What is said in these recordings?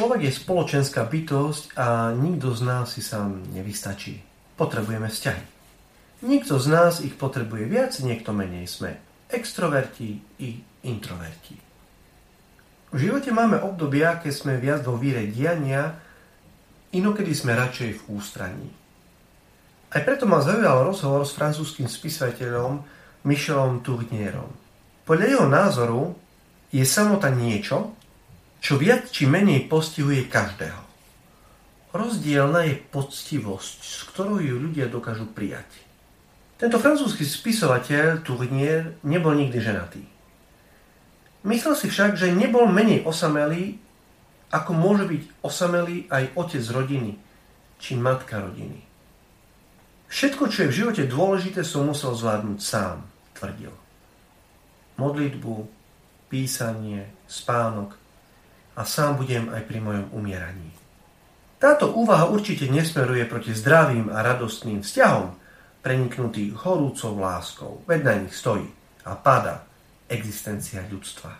Človek je spoločenská bytosť a nikto z nás si sám nevystačí. Potrebujeme vzťahy. Nikto z nás ich potrebuje viac, niekto menej. Sme extroverti i introverti. V živote máme obdobia, keď sme viac vo víre diania, inokedy sme radšej v ústraní. Aj preto ma zaujal rozhovor s francúzským spisateľom Michelom Tournierom. Podľa jeho názoru je samota niečo, čo viac či menej postihuje každého. Rozdielna je poctivosť, s ktorou ju ľudia dokážu prijať. Tento francúzsky spisovateľ Tournier nebol nikdy ženatý. Myslel si však, že nebol menej osamelý, ako môže byť osamelý aj otec rodiny či matka rodiny. Všetko, čo je v živote dôležité, som musel zvládnuť sám, tvrdil. Modlitbu, písanie, spánok, a sám budem aj pri mojom umieraní. Táto úvaha určite nesmeruje proti zdravým a radostným vzťahom, preniknutý horúcou láskou, veď na nich stojí a pada existencia ľudstva.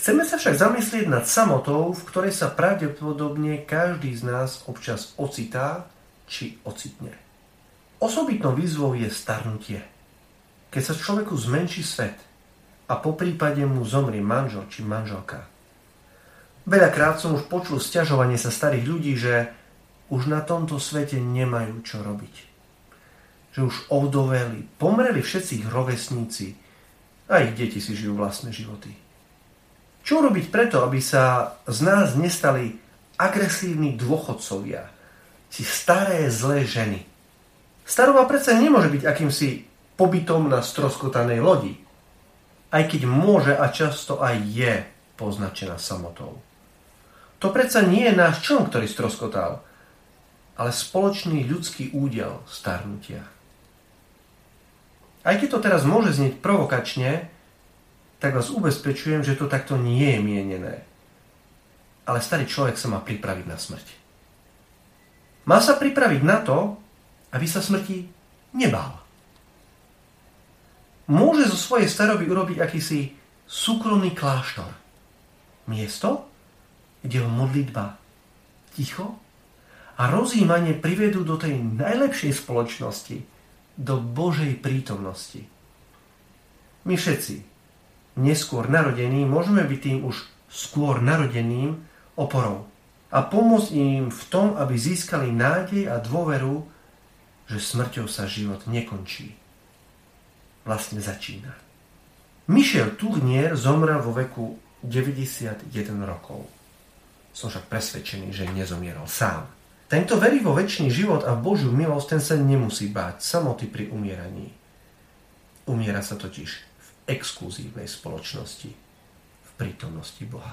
Chceme sa však zamyslieť nad samotou, v ktorej sa pravdepodobne každý z nás občas ocitá či ocitne. Osobitnou výzvou je starnutie. Keď sa človeku zmenší svet a po prípade mu zomrie manžel či manželka, Veľakrát som už počul sťažovanie sa starých ľudí, že už na tomto svete nemajú čo robiť. Že už ovdoveli, pomreli všetci ich rovesníci a ich deti si žijú vlastné životy. Čo robiť preto, aby sa z nás nestali agresívni dôchodcovia, či staré zlé ženy? Starová predsa nemôže byť akýmsi pobytom na stroskotanej lodi, aj keď môže a často aj je poznačená samotou. To predsa nie je náš čln, ktorý stroskotal, ale spoločný ľudský údel starnutia. Aj keď to teraz môže znieť provokačne, tak vás ubezpečujem, že to takto nie je mienené. Ale starý človek sa má pripraviť na smrť. Má sa pripraviť na to, aby sa smrti nebál. Môže zo svojej staroby urobiť akýsi súkromný kláštor. Miesto, kde modlitba ticho a rozjímanie privedú do tej najlepšej spoločnosti, do Božej prítomnosti. My všetci, neskôr narodení, môžeme byť tým už skôr narodeným oporou a pomôcť im v tom, aby získali nádej a dôveru, že smrťou sa život nekončí. Vlastne začína. Michel Tournier zomrel vo veku 91 rokov. Som však presvedčený, že nezomieral sám. Tento verí vo väčší život a v Božiu milosť, ten sa nemusí báť samoty pri umieraní. Umiera sa totiž v exkluzívnej spoločnosti, v prítomnosti Boha.